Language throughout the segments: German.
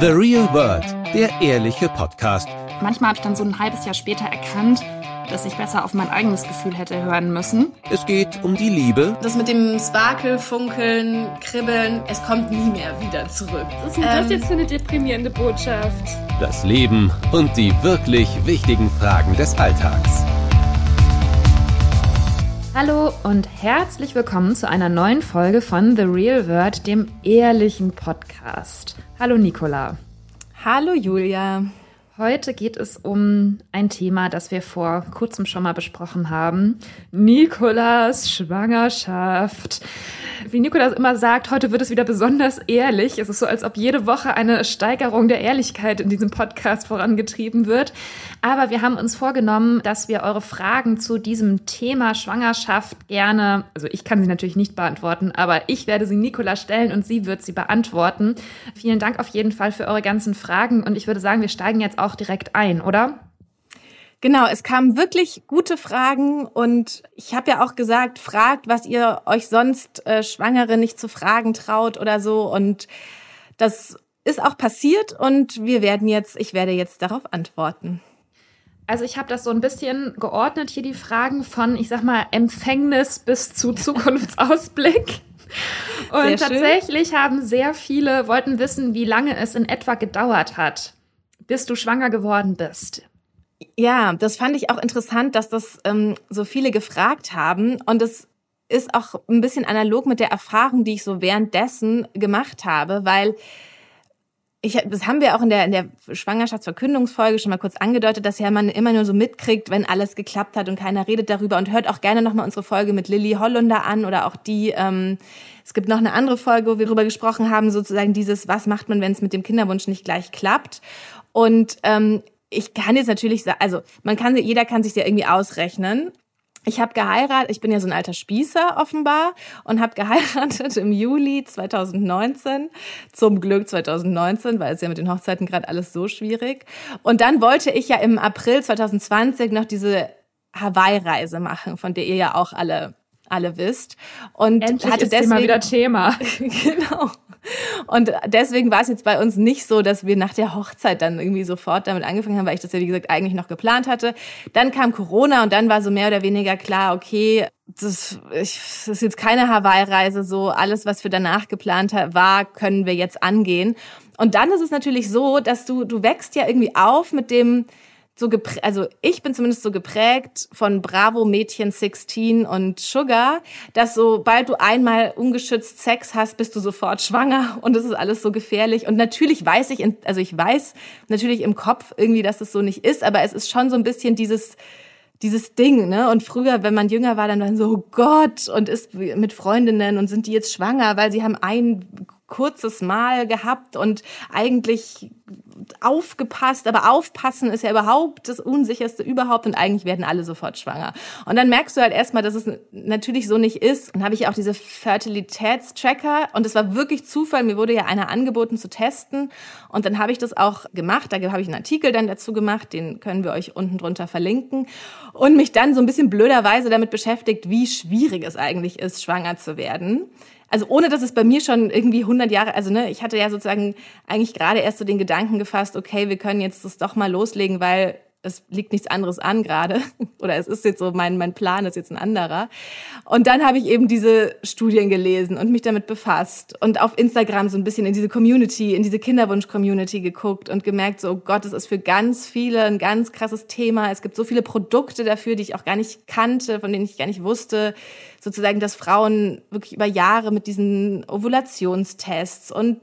The Real World, der ehrliche Podcast. Manchmal habe ich dann so ein halbes Jahr später erkannt, dass ich besser auf mein eigenes Gefühl hätte hören müssen. Es geht um die Liebe. Das mit dem Sparkel, Funkeln, Kribbeln, es kommt nie mehr wieder zurück. Was ist denn das jetzt für eine deprimierende Botschaft? Das Leben und die wirklich wichtigen Fragen des Alltags. Hallo und herzlich willkommen zu einer neuen Folge von The Real World, dem ehrlichen Podcast. Hallo Nicola. Hallo Julia. Heute geht es um ein Thema, das wir vor kurzem schon mal besprochen haben. Nikolas Schwangerschaft. Wie Nikolas immer sagt, heute wird es wieder besonders ehrlich. Es ist so, als ob jede Woche eine Steigerung der Ehrlichkeit in diesem Podcast vorangetrieben wird. Aber wir haben uns vorgenommen, dass wir eure Fragen zu diesem Thema Schwangerschaft gerne, also ich kann sie natürlich nicht beantworten, aber ich werde sie Nikola stellen und sie wird sie beantworten. Vielen Dank auf jeden Fall für eure ganzen Fragen und ich würde sagen, wir steigen jetzt auch direkt ein, oder? Genau, es kamen wirklich gute Fragen und ich habe ja auch gesagt, fragt, was ihr euch sonst äh, Schwangere nicht zu fragen traut oder so und das ist auch passiert und wir werden jetzt, ich werde jetzt darauf antworten. Also ich habe das so ein bisschen geordnet hier die Fragen von, ich sag mal, Empfängnis bis zu Zukunftsausblick. Und tatsächlich haben sehr viele wollten wissen, wie lange es in etwa gedauert hat, bis du schwanger geworden bist. Ja, das fand ich auch interessant, dass das ähm, so viele gefragt haben. Und es ist auch ein bisschen analog mit der Erfahrung, die ich so währenddessen gemacht habe, weil ich, das haben wir auch in der, in der Schwangerschaftsverkündungsfolge schon mal kurz angedeutet, dass ja man immer nur so mitkriegt, wenn alles geklappt hat und keiner redet darüber und hört auch gerne nochmal unsere Folge mit Lilly Hollunder an oder auch die, ähm, es gibt noch eine andere Folge, wo wir darüber gesprochen haben, sozusagen dieses, was macht man, wenn es mit dem Kinderwunsch nicht gleich klappt. Und ähm, ich kann jetzt natürlich sagen, also man kann, jeder kann sich ja irgendwie ausrechnen. Ich habe geheiratet, ich bin ja so ein alter Spießer offenbar und habe geheiratet im Juli 2019, zum Glück 2019, weil es ja mit den Hochzeiten gerade alles so schwierig. Und dann wollte ich ja im April 2020 noch diese Hawaii-Reise machen, von der ihr ja auch alle alle wisst. Und Endlich hatte ist deswegen mal wieder Thema. genau. Und deswegen war es jetzt bei uns nicht so, dass wir nach der Hochzeit dann irgendwie sofort damit angefangen haben, weil ich das ja, wie gesagt, eigentlich noch geplant hatte. Dann kam Corona und dann war so mehr oder weniger klar, okay, das, ich, das ist jetzt keine Hawaii-Reise, so alles, was wir danach geplant war, können wir jetzt angehen. Und dann ist es natürlich so, dass du, du wächst ja irgendwie auf mit dem, so geprägt, also ich bin zumindest so geprägt von Bravo Mädchen 16 und Sugar, dass sobald du einmal ungeschützt Sex hast, bist du sofort schwanger und das ist alles so gefährlich. Und natürlich weiß ich, also ich weiß natürlich im Kopf irgendwie, dass es so nicht ist, aber es ist schon so ein bisschen dieses, dieses Ding, ne? Und früher, wenn man jünger war, dann war so, oh Gott, und ist mit Freundinnen und sind die jetzt schwanger, weil sie haben ein kurzes Mal gehabt und eigentlich aufgepasst, aber aufpassen ist ja überhaupt das Unsicherste überhaupt und eigentlich werden alle sofort schwanger. Und dann merkst du halt erstmal, dass es natürlich so nicht ist. Und habe ich auch diese Fertilitätstracker und es war wirklich Zufall, mir wurde ja einer angeboten zu testen und dann habe ich das auch gemacht. Da habe ich einen Artikel dann dazu gemacht, den können wir euch unten drunter verlinken und mich dann so ein bisschen blöderweise damit beschäftigt, wie schwierig es eigentlich ist, schwanger zu werden also ohne dass es bei mir schon irgendwie 100 Jahre, also ne, ich hatte ja sozusagen eigentlich gerade erst so den Gedanken gefasst, okay, wir können jetzt das doch mal loslegen, weil es liegt nichts anderes an gerade. Oder es ist jetzt so mein mein Plan ist jetzt ein anderer. Und dann habe ich eben diese Studien gelesen und mich damit befasst und auf Instagram so ein bisschen in diese Community in diese Kinderwunsch Community geguckt und gemerkt so oh Gott es ist für ganz viele ein ganz krasses Thema. Es gibt so viele Produkte dafür die ich auch gar nicht kannte von denen ich gar nicht wusste. Sozusagen dass Frauen wirklich über Jahre mit diesen Ovulationstests und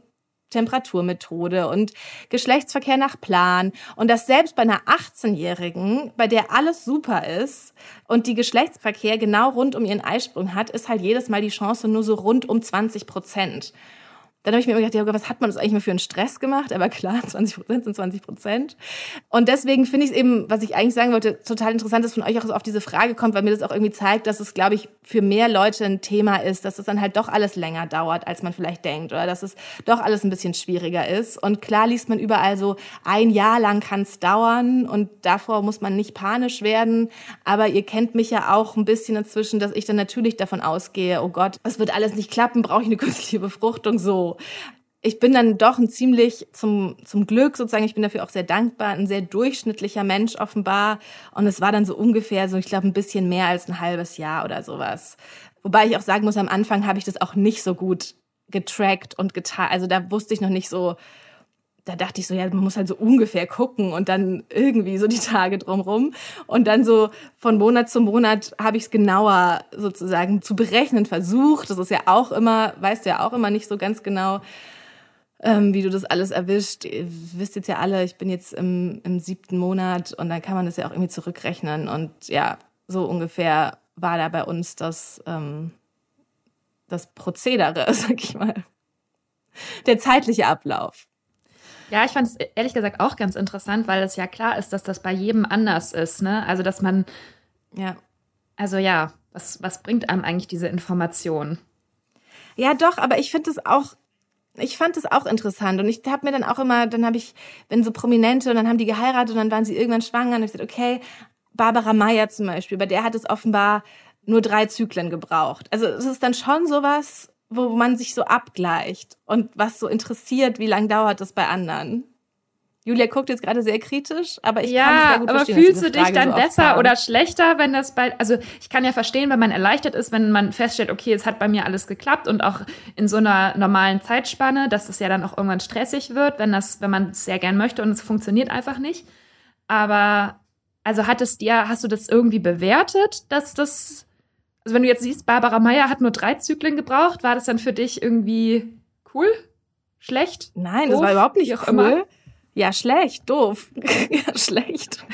Temperaturmethode und Geschlechtsverkehr nach Plan und dass selbst bei einer 18-Jährigen, bei der alles super ist und die Geschlechtsverkehr genau rund um ihren Eisprung hat, ist halt jedes Mal die Chance nur so rund um 20 Prozent. Dann habe ich mir immer gedacht, ja, was hat man das eigentlich mal für einen Stress gemacht? Aber klar, 20 Prozent sind 20 Prozent. Und deswegen finde ich es eben, was ich eigentlich sagen wollte, total interessant, dass von euch auch so auf diese Frage kommt, weil mir das auch irgendwie zeigt, dass es, glaube ich, für mehr Leute ein Thema ist, dass es dann halt doch alles länger dauert, als man vielleicht denkt oder dass es doch alles ein bisschen schwieriger ist. Und klar liest man überall so, ein Jahr lang kann es dauern und davor muss man nicht panisch werden. Aber ihr kennt mich ja auch ein bisschen inzwischen, dass ich dann natürlich davon ausgehe, oh Gott, es wird alles nicht klappen, brauche ich eine künstliche Befruchtung so ich bin dann doch ein ziemlich zum, zum Glück sozusagen, ich bin dafür auch sehr dankbar, ein sehr durchschnittlicher Mensch offenbar. Und es war dann so ungefähr so, ich glaube, ein bisschen mehr als ein halbes Jahr oder sowas. Wobei ich auch sagen muss, am Anfang habe ich das auch nicht so gut getrackt und getan. Also da wusste ich noch nicht so, da dachte ich so, ja, man muss halt so ungefähr gucken und dann irgendwie so die Tage drumrum. Und dann so von Monat zu Monat habe ich es genauer sozusagen zu berechnen versucht. Das ist ja auch immer, weißt du ja auch immer nicht so ganz genau, ähm, wie du das alles erwischt. Ihr wisst jetzt ja alle, ich bin jetzt im, im siebten Monat und dann kann man das ja auch irgendwie zurückrechnen. Und ja, so ungefähr war da bei uns das, ähm, das Prozedere, sag ich mal. Der zeitliche Ablauf. Ja, ich fand es ehrlich gesagt auch ganz interessant, weil es ja klar ist, dass das bei jedem anders ist. Ne? Also, dass man, ja, also ja, was, was bringt einem eigentlich diese Information? Ja, doch, aber ich finde es auch ich fand es auch interessant und ich habe mir dann auch immer, dann habe ich, wenn so Prominente und dann haben die geheiratet und dann waren sie irgendwann schwanger und ich gesagt, okay, Barbara Meyer zum Beispiel, bei der hat es offenbar nur drei Zyklen gebraucht. Also es ist dann schon sowas, wo man sich so abgleicht und was so interessiert, wie lange dauert das bei anderen. Julia guckt jetzt gerade sehr kritisch, aber ich ja, kann es sehr gut aber verstehen. fühlst du dich dann so besser oder schlechter, wenn das bei, also ich kann ja verstehen, wenn man erleichtert ist, wenn man feststellt, okay, es hat bei mir alles geklappt und auch in so einer normalen Zeitspanne, dass es ja dann auch irgendwann stressig wird, wenn das, wenn man es sehr gern möchte und es funktioniert einfach nicht. Aber, also hat es dir, hast du das irgendwie bewertet, dass das, also wenn du jetzt siehst, Barbara Meyer hat nur drei Zyklen gebraucht, war das dann für dich irgendwie cool? Schlecht? Nein, das war überhaupt nicht cool. Immer? Ja, schlecht, doof. ja, schlecht.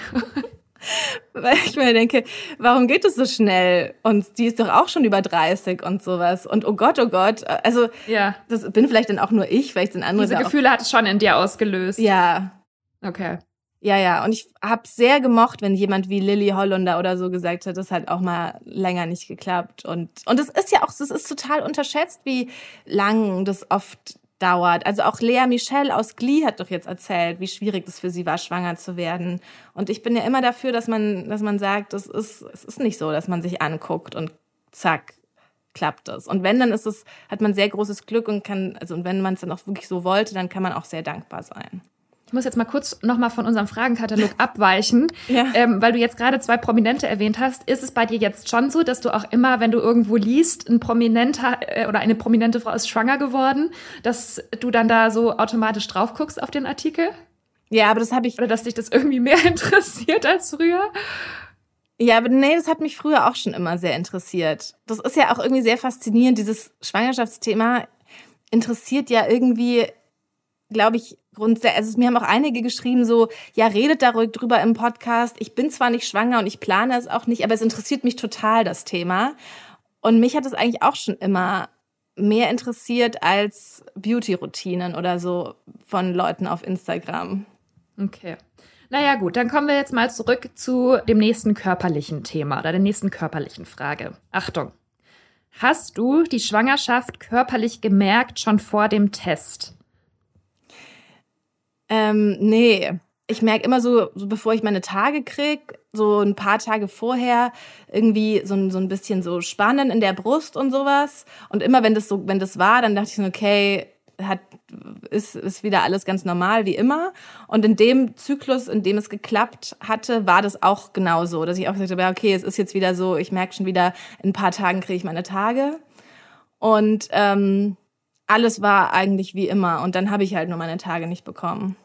Weil ich mir denke, warum geht es so schnell? Und die ist doch auch schon über 30 und sowas. Und oh Gott, oh Gott. Also, ja. das bin vielleicht dann auch nur ich, weil ich den anderen. Diese Gefühle hat es schon in dir ausgelöst. Ja. Okay. Ja, ja. Und ich habe sehr gemocht, wenn jemand wie Lilly Hollunder oder so gesagt hat, das hat auch mal länger nicht geklappt. Und und es ist ja auch, es ist total unterschätzt, wie lang das oft dauert. Also auch Lea Michelle aus Glee hat doch jetzt erzählt, wie schwierig es für sie war, schwanger zu werden. Und ich bin ja immer dafür, dass man, dass man sagt, es ist, es ist nicht so, dass man sich anguckt und zack, klappt es. Und wenn, dann ist es, hat man sehr großes Glück und kann, also und wenn man es dann auch wirklich so wollte, dann kann man auch sehr dankbar sein. Ich muss jetzt mal kurz nochmal von unserem Fragenkatalog abweichen, ja. ähm, weil du jetzt gerade zwei Prominente erwähnt hast. Ist es bei dir jetzt schon so, dass du auch immer, wenn du irgendwo liest, ein Prominenter äh, oder eine prominente Frau ist schwanger geworden, dass du dann da so automatisch drauf guckst auf den Artikel? Ja, aber das habe ich. Oder dass dich das irgendwie mehr interessiert als früher? Ja, aber nee, das hat mich früher auch schon immer sehr interessiert. Das ist ja auch irgendwie sehr faszinierend. Dieses Schwangerschaftsthema interessiert ja irgendwie, glaube ich, grundsätzlich, also mir haben auch einige geschrieben, so, ja, redet da ruhig drüber im Podcast. Ich bin zwar nicht schwanger und ich plane es auch nicht, aber es interessiert mich total, das Thema. Und mich hat es eigentlich auch schon immer mehr interessiert als Beauty-Routinen oder so von Leuten auf Instagram. Okay. Naja, gut, dann kommen wir jetzt mal zurück zu dem nächsten körperlichen Thema oder der nächsten körperlichen Frage. Achtung. Hast du die Schwangerschaft körperlich gemerkt schon vor dem Test? Ähm, nee. Ich merke immer so, so, bevor ich meine Tage krieg, so ein paar Tage vorher, irgendwie so, so ein bisschen so Spannen in der Brust und sowas. Und immer wenn das so, wenn das war, dann dachte ich so, okay, hat, ist, ist wieder alles ganz normal wie immer. Und in dem Zyklus, in dem es geklappt hatte, war das auch genauso, dass ich auch gesagt habe, okay, es ist jetzt wieder so, ich merke schon wieder, in ein paar Tagen kriege ich meine Tage. Und ähm, alles war eigentlich wie immer. Und dann habe ich halt nur meine Tage nicht bekommen.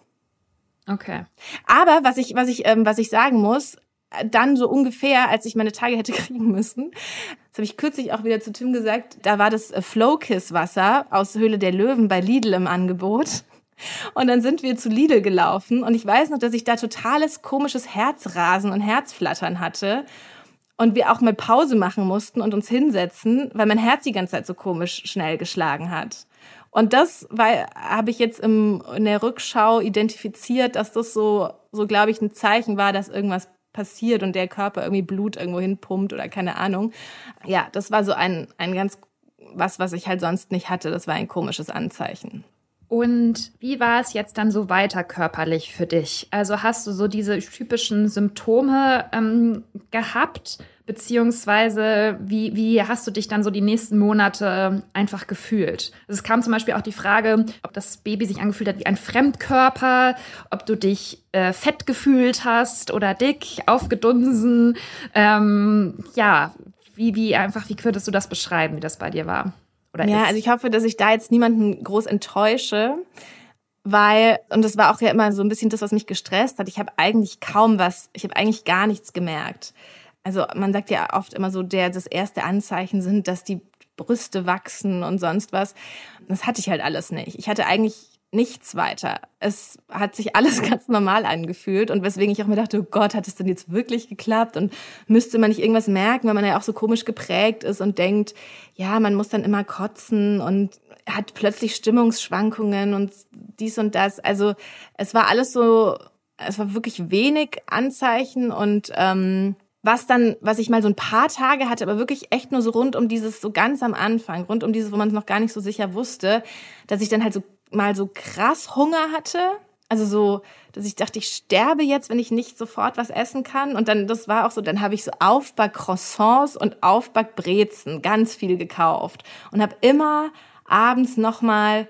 Okay. Aber was ich, was ich, ähm, was ich sagen muss, dann so ungefähr, als ich meine Tage hätte kriegen müssen, das habe ich kürzlich auch wieder zu Tim gesagt, da war das äh, Flowkiss Wasser aus Höhle der Löwen bei Lidl im Angebot. Und dann sind wir zu Lidl gelaufen und ich weiß noch, dass ich da totales komisches Herzrasen und Herzflattern hatte und wir auch mal Pause machen mussten und uns hinsetzen, weil mein Herz die ganze Zeit so komisch schnell geschlagen hat. Und das habe ich jetzt im, in der Rückschau identifiziert, dass das so, so glaube ich, ein Zeichen war, dass irgendwas passiert und der Körper irgendwie Blut irgendwo hinpumpt oder keine Ahnung. Ja, das war so ein, ein ganz, was, was ich halt sonst nicht hatte. Das war ein komisches Anzeichen. Und wie war es jetzt dann so weiter körperlich für dich? Also hast du so diese typischen Symptome ähm, gehabt Beziehungsweise, wie, wie hast du dich dann so die nächsten Monate einfach gefühlt? Also es kam zum Beispiel auch die Frage, ob das Baby sich angefühlt hat wie ein Fremdkörper, ob du dich äh, fett gefühlt hast oder dick, aufgedunsen. Ähm, ja, wie, wie einfach, wie könntest du das beschreiben, wie das bei dir war? Oder ja, ist? also ich hoffe, dass ich da jetzt niemanden groß enttäusche weil, und das war auch ja immer so ein bisschen das, was mich gestresst hat, ich habe eigentlich kaum was, ich habe eigentlich gar nichts gemerkt. Also man sagt ja oft immer so, der das erste Anzeichen sind, dass die Brüste wachsen und sonst was. Das hatte ich halt alles nicht. Ich hatte eigentlich nichts weiter. Es hat sich alles ganz normal angefühlt und weswegen ich auch mir dachte, oh Gott, hat es denn jetzt wirklich geklappt und müsste man nicht irgendwas merken, weil man ja auch so komisch geprägt ist und denkt, ja, man muss dann immer kotzen und hat plötzlich Stimmungsschwankungen und dies und das. Also es war alles so, es war wirklich wenig Anzeichen und ähm, was dann, was ich mal so ein paar Tage hatte, aber wirklich echt nur so rund um dieses, so ganz am Anfang, rund um dieses, wo man es noch gar nicht so sicher wusste, dass ich dann halt so mal so krass Hunger hatte. Also so, dass ich dachte, ich sterbe jetzt, wenn ich nicht sofort was essen kann. Und dann, das war auch so, dann habe ich so Aufback-Croissants und Aufbackbrezen ganz viel gekauft und habe immer abends nochmal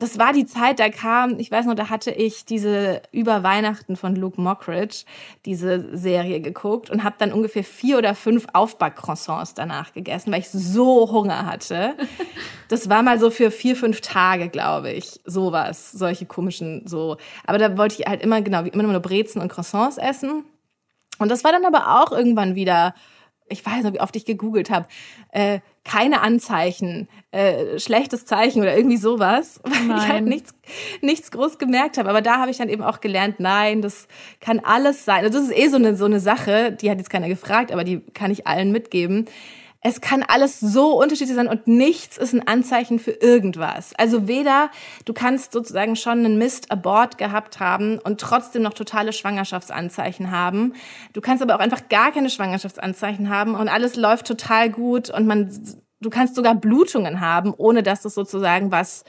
das war die Zeit, da kam, ich weiß noch, da hatte ich diese über Weihnachten von Luke Mockridge, diese Serie geguckt und habe dann ungefähr vier oder fünf Aufbackcroissants danach gegessen, weil ich so Hunger hatte. Das war mal so für vier, fünf Tage, glaube ich, sowas, solche komischen so. Aber da wollte ich halt immer, genau, immer nur Brezen und Croissants essen. Und das war dann aber auch irgendwann wieder ich weiß noch, wie oft ich gegoogelt habe, äh, keine Anzeichen, äh, schlechtes Zeichen oder irgendwie sowas, weil nein. ich halt nichts, nichts groß gemerkt habe. Aber da habe ich dann eben auch gelernt, nein, das kann alles sein. Also das ist eh so eine, so eine Sache, die hat jetzt keiner gefragt, aber die kann ich allen mitgeben es kann alles so unterschiedlich sein und nichts ist ein Anzeichen für irgendwas. Also weder du kannst sozusagen schon einen Mist Abort gehabt haben und trotzdem noch totale Schwangerschaftsanzeichen haben. Du kannst aber auch einfach gar keine Schwangerschaftsanzeichen haben und alles läuft total gut und man du kannst sogar Blutungen haben, ohne dass das sozusagen was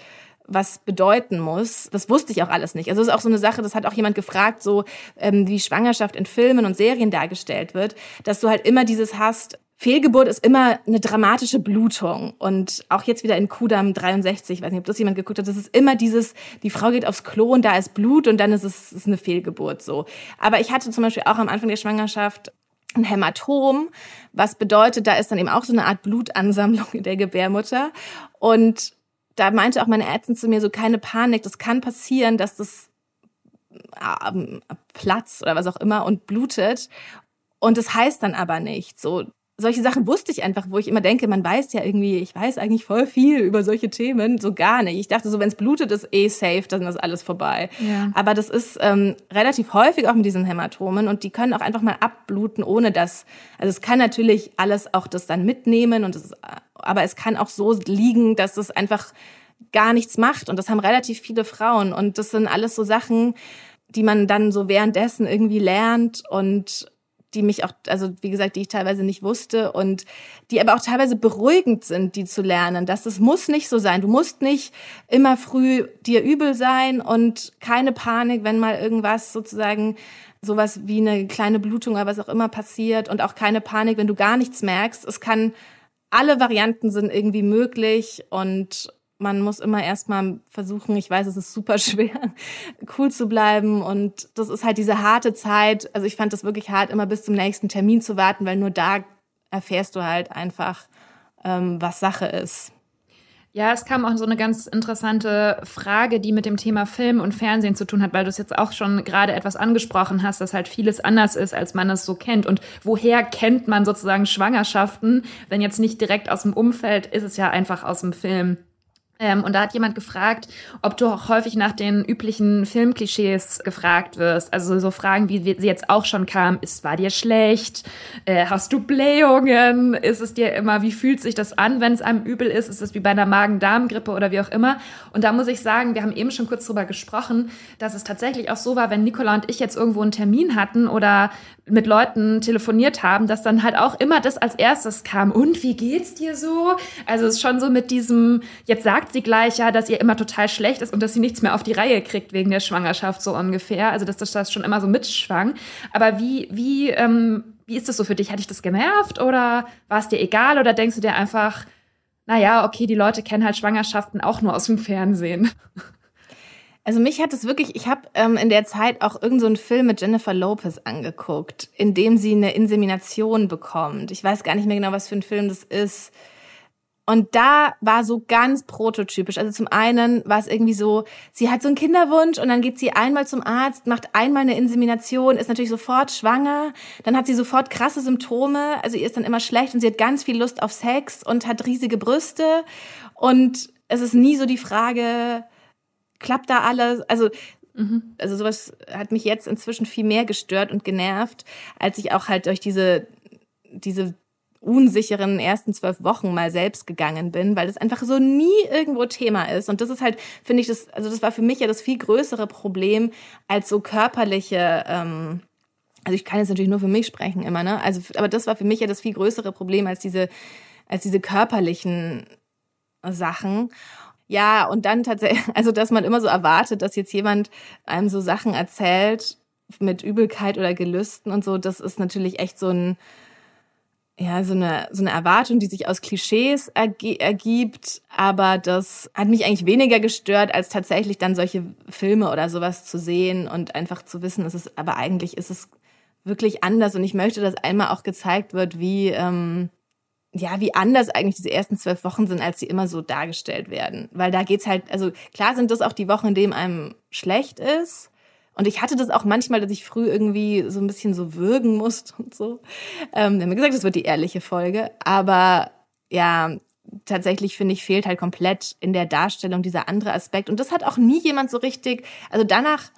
was bedeuten muss. Das wusste ich auch alles nicht. Also es ist auch so eine Sache, das hat auch jemand gefragt, so ähm, wie Schwangerschaft in Filmen und Serien dargestellt wird, dass du halt immer dieses hast, Fehlgeburt ist immer eine dramatische Blutung. Und auch jetzt wieder in Kudam 63, ich weiß nicht, ob das jemand geguckt hat, das ist immer dieses, die Frau geht aufs Klo und da ist Blut und dann ist es ist eine Fehlgeburt so. Aber ich hatte zum Beispiel auch am Anfang der Schwangerschaft ein Hämatom, was bedeutet, da ist dann eben auch so eine Art Blutansammlung in der Gebärmutter. Und da meinte auch meine Ärztin zu mir so, keine Panik, das kann passieren, dass das ähm, platzt oder was auch immer und blutet. Und das heißt dann aber nicht so, solche Sachen wusste ich einfach, wo ich immer denke, man weiß ja irgendwie, ich weiß eigentlich voll viel über solche Themen, so gar nicht. Ich dachte so, wenn es blutet, ist eh safe, dann ist alles vorbei. Ja. Aber das ist ähm, relativ häufig auch mit diesen Hämatomen und die können auch einfach mal abbluten, ohne dass, also es kann natürlich alles auch das dann mitnehmen und es, aber es kann auch so liegen, dass es einfach gar nichts macht und das haben relativ viele Frauen und das sind alles so Sachen, die man dann so währenddessen irgendwie lernt und die mich auch, also wie gesagt, die ich teilweise nicht wusste und die aber auch teilweise beruhigend sind, die zu lernen, dass es muss nicht so sein. Du musst nicht immer früh dir übel sein und keine Panik, wenn mal irgendwas sozusagen sowas wie eine kleine Blutung oder was auch immer passiert und auch keine Panik, wenn du gar nichts merkst. Es kann, alle Varianten sind irgendwie möglich und man muss immer erstmal versuchen, ich weiß, es ist super schwer, cool zu bleiben. Und das ist halt diese harte Zeit. Also ich fand das wirklich hart, immer bis zum nächsten Termin zu warten, weil nur da erfährst du halt einfach, ähm, was Sache ist. Ja, es kam auch so eine ganz interessante Frage, die mit dem Thema Film und Fernsehen zu tun hat, weil du es jetzt auch schon gerade etwas angesprochen hast, dass halt vieles anders ist, als man es so kennt. Und woher kennt man sozusagen Schwangerschaften? Wenn jetzt nicht direkt aus dem Umfeld, ist es ja einfach aus dem Film. Ähm, und da hat jemand gefragt, ob du auch häufig nach den üblichen Filmklischees gefragt wirst. Also so Fragen, wie sie jetzt auch schon kam, ist, war dir schlecht? Äh, hast du Blähungen? Ist es dir immer, wie fühlt sich das an, wenn es einem übel ist? Ist es wie bei einer Magen-Darm-Grippe oder wie auch immer? Und da muss ich sagen, wir haben eben schon kurz drüber gesprochen, dass es tatsächlich auch so war, wenn Nicola und ich jetzt irgendwo einen Termin hatten oder mit Leuten telefoniert haben, dass dann halt auch immer das als erstes kam. Und wie geht's dir so? Also es ist schon so mit diesem, jetzt sagt sie gleich ja, dass ihr immer total schlecht ist und dass sie nichts mehr auf die Reihe kriegt wegen der Schwangerschaft so ungefähr. Also dass das, das schon immer so mitschwang. Aber wie, wie, ähm, Wie ist das so für dich? Hat dich das genervt oder war es dir egal oder denkst du dir einfach, naja, okay, die Leute kennen halt Schwangerschaften auch nur aus dem Fernsehen? Also mich hat es wirklich, ich habe ähm, in der Zeit auch irgendeinen so Film mit Jennifer Lopez angeguckt, in dem sie eine Insemination bekommt. Ich weiß gar nicht mehr genau, was für ein Film das ist. Und da war so ganz prototypisch. Also zum einen war es irgendwie so, sie hat so einen Kinderwunsch und dann geht sie einmal zum Arzt, macht einmal eine Insemination, ist natürlich sofort schwanger, dann hat sie sofort krasse Symptome, also ihr ist dann immer schlecht und sie hat ganz viel Lust auf Sex und hat riesige Brüste und es ist nie so die Frage, klappt da alles? Also mhm. also sowas hat mich jetzt inzwischen viel mehr gestört und genervt, als ich auch halt durch diese diese unsicheren ersten zwölf Wochen mal selbst gegangen bin, weil das einfach so nie irgendwo Thema ist. Und das ist halt, finde ich, das, also das war für mich ja das viel größere Problem als so körperliche, ähm, also ich kann jetzt natürlich nur für mich sprechen immer, ne? Also, aber das war für mich ja das viel größere Problem als diese, als diese körperlichen Sachen. Ja, und dann tatsächlich, also dass man immer so erwartet, dass jetzt jemand einem so Sachen erzählt mit Übelkeit oder Gelüsten und so, das ist natürlich echt so ein, ja, so eine, so eine Erwartung, die sich aus Klischees ergibt. Aber das hat mich eigentlich weniger gestört, als tatsächlich dann solche Filme oder sowas zu sehen und einfach zu wissen, es ist, aber eigentlich ist es wirklich anders. Und ich möchte, dass einmal auch gezeigt wird, wie, ähm, ja, wie anders eigentlich diese ersten zwölf Wochen sind, als sie immer so dargestellt werden. Weil da geht's halt, also klar sind das auch die Wochen, in denen einem schlecht ist. Und ich hatte das auch manchmal, dass ich früh irgendwie so ein bisschen so würgen musste und so. Ähm, wir haben gesagt, das wird die ehrliche Folge. Aber ja, tatsächlich finde ich, fehlt halt komplett in der Darstellung dieser andere Aspekt. Und das hat auch nie jemand so richtig, also danach,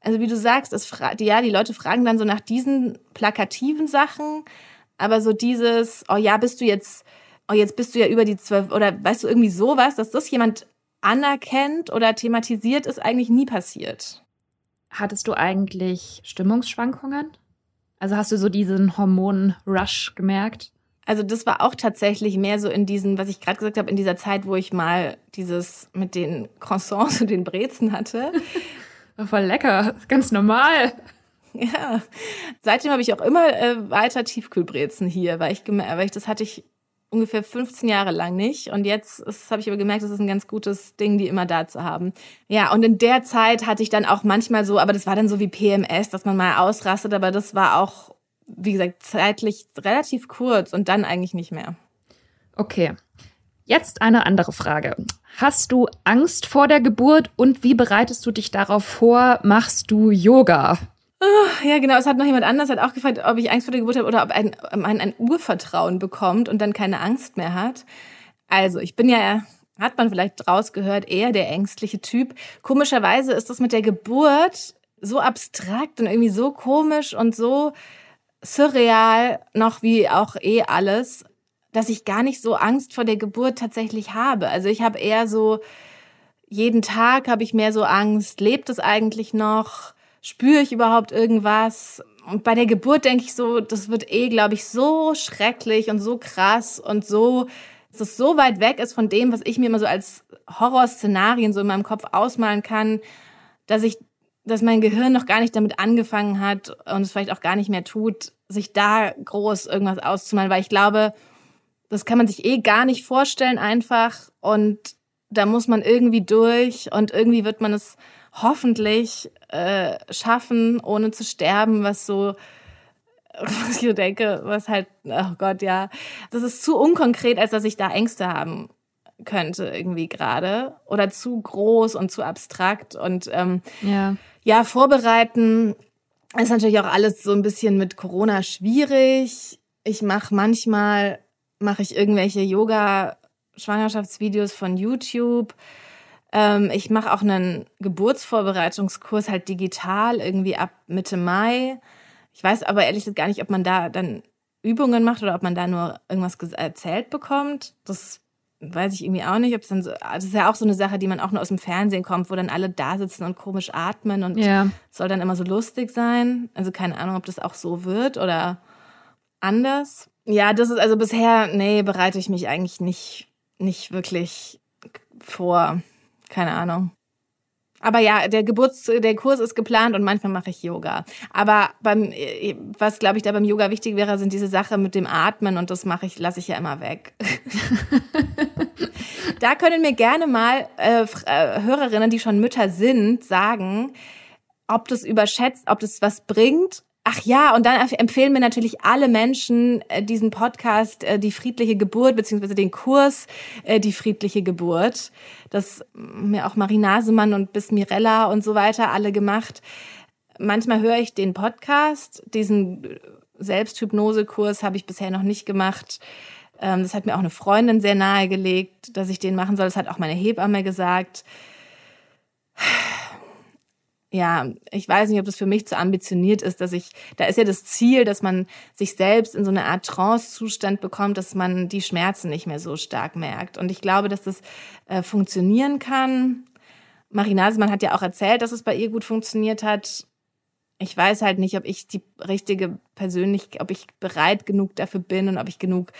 also wie du sagst, das ja, die Leute fragen dann so nach diesen plakativen Sachen, aber so dieses, oh ja, bist du jetzt, oh jetzt bist du ja über die zwölf, oder weißt du, irgendwie sowas, dass das jemand anerkennt oder thematisiert, ist eigentlich nie passiert. Hattest du eigentlich Stimmungsschwankungen? Also hast du so diesen Hormon-Rush gemerkt? Also das war auch tatsächlich mehr so in diesen, was ich gerade gesagt habe, in dieser Zeit, wo ich mal dieses mit den Croissants und den Brezen hatte. War voll lecker, ganz normal. Ja, seitdem habe ich auch immer äh, weiter Tiefkühlbrezen hier, weil ich, weil ich das hatte ich ungefähr 15 Jahre lang nicht. Und jetzt habe ich aber gemerkt, das ist ein ganz gutes Ding, die immer da zu haben. Ja, und in der Zeit hatte ich dann auch manchmal so, aber das war dann so wie PMS, dass man mal ausrastet, aber das war auch, wie gesagt, zeitlich relativ kurz und dann eigentlich nicht mehr. Okay. Jetzt eine andere Frage. Hast du Angst vor der Geburt und wie bereitest du dich darauf vor? Machst du Yoga? Oh, ja, genau. Es hat noch jemand anders hat auch gefragt, ob ich Angst vor der Geburt habe oder ob ein, ein Urvertrauen bekommt und dann keine Angst mehr hat. Also, ich bin ja, hat man vielleicht rausgehört, eher der ängstliche Typ. Komischerweise ist das mit der Geburt so abstrakt und irgendwie so komisch und so surreal, noch wie auch eh alles, dass ich gar nicht so Angst vor der Geburt tatsächlich habe. Also ich habe eher so, jeden Tag habe ich mehr so Angst, lebt es eigentlich noch? Spüre ich überhaupt irgendwas? Und bei der Geburt denke ich so, das wird eh, glaube ich, so schrecklich und so krass und so, dass es so weit weg ist von dem, was ich mir immer so als Horrorszenarien so in meinem Kopf ausmalen kann, dass ich, dass mein Gehirn noch gar nicht damit angefangen hat und es vielleicht auch gar nicht mehr tut, sich da groß irgendwas auszumalen, weil ich glaube, das kann man sich eh gar nicht vorstellen einfach und da muss man irgendwie durch und irgendwie wird man es hoffentlich äh, schaffen, ohne zu sterben, was so was ich denke, was halt, oh Gott, ja, das ist zu unkonkret, als dass ich da Ängste haben könnte irgendwie gerade oder zu groß und zu abstrakt und ähm, ja. ja, vorbereiten ist natürlich auch alles so ein bisschen mit Corona schwierig. Ich mache manchmal mache ich irgendwelche Yoga Schwangerschaftsvideos von YouTube ähm, ich mache auch einen Geburtsvorbereitungskurs halt digital irgendwie ab Mitte Mai. Ich weiß aber ehrlich gesagt gar nicht, ob man da dann Übungen macht oder ob man da nur irgendwas erzählt bekommt. Das weiß ich irgendwie auch nicht, ob es dann so, das ist ja auch so eine Sache, die man auch nur aus dem Fernsehen kommt, wo dann alle da sitzen und komisch atmen und ja. soll dann immer so lustig sein. Also keine Ahnung, ob das auch so wird oder anders. Ja, das ist also bisher, nee, bereite ich mich eigentlich nicht, nicht wirklich vor keine Ahnung. Aber ja, der Geburts, der Kurs ist geplant und manchmal mache ich Yoga. Aber beim, was glaube ich da beim Yoga wichtig wäre, sind diese Sache mit dem Atmen und das mache ich, lasse ich ja immer weg. da können mir gerne mal äh, äh, Hörerinnen, die schon Mütter sind, sagen, ob das überschätzt, ob das was bringt Ach ja, und dann empfehlen mir natürlich alle Menschen äh, diesen Podcast äh, Die friedliche Geburt, beziehungsweise den Kurs äh, Die friedliche Geburt. Das mir auch Marie Nasemann und bis Mirella und so weiter alle gemacht. Manchmal höre ich den Podcast, diesen Selbsthypnosekurs habe ich bisher noch nicht gemacht. Ähm, das hat mir auch eine Freundin sehr nahegelegt, dass ich den machen soll. Das hat auch meine Hebamme gesagt ja, ich weiß nicht, ob das für mich zu ambitioniert ist, dass ich, da ist ja das Ziel, dass man sich selbst in so eine Art Trance-Zustand bekommt, dass man die Schmerzen nicht mehr so stark merkt. Und ich glaube, dass das äh, funktionieren kann. Marie Nasemann hat ja auch erzählt, dass es bei ihr gut funktioniert hat. Ich weiß halt nicht, ob ich die richtige persönlich, ob ich bereit genug dafür bin und ob ich genug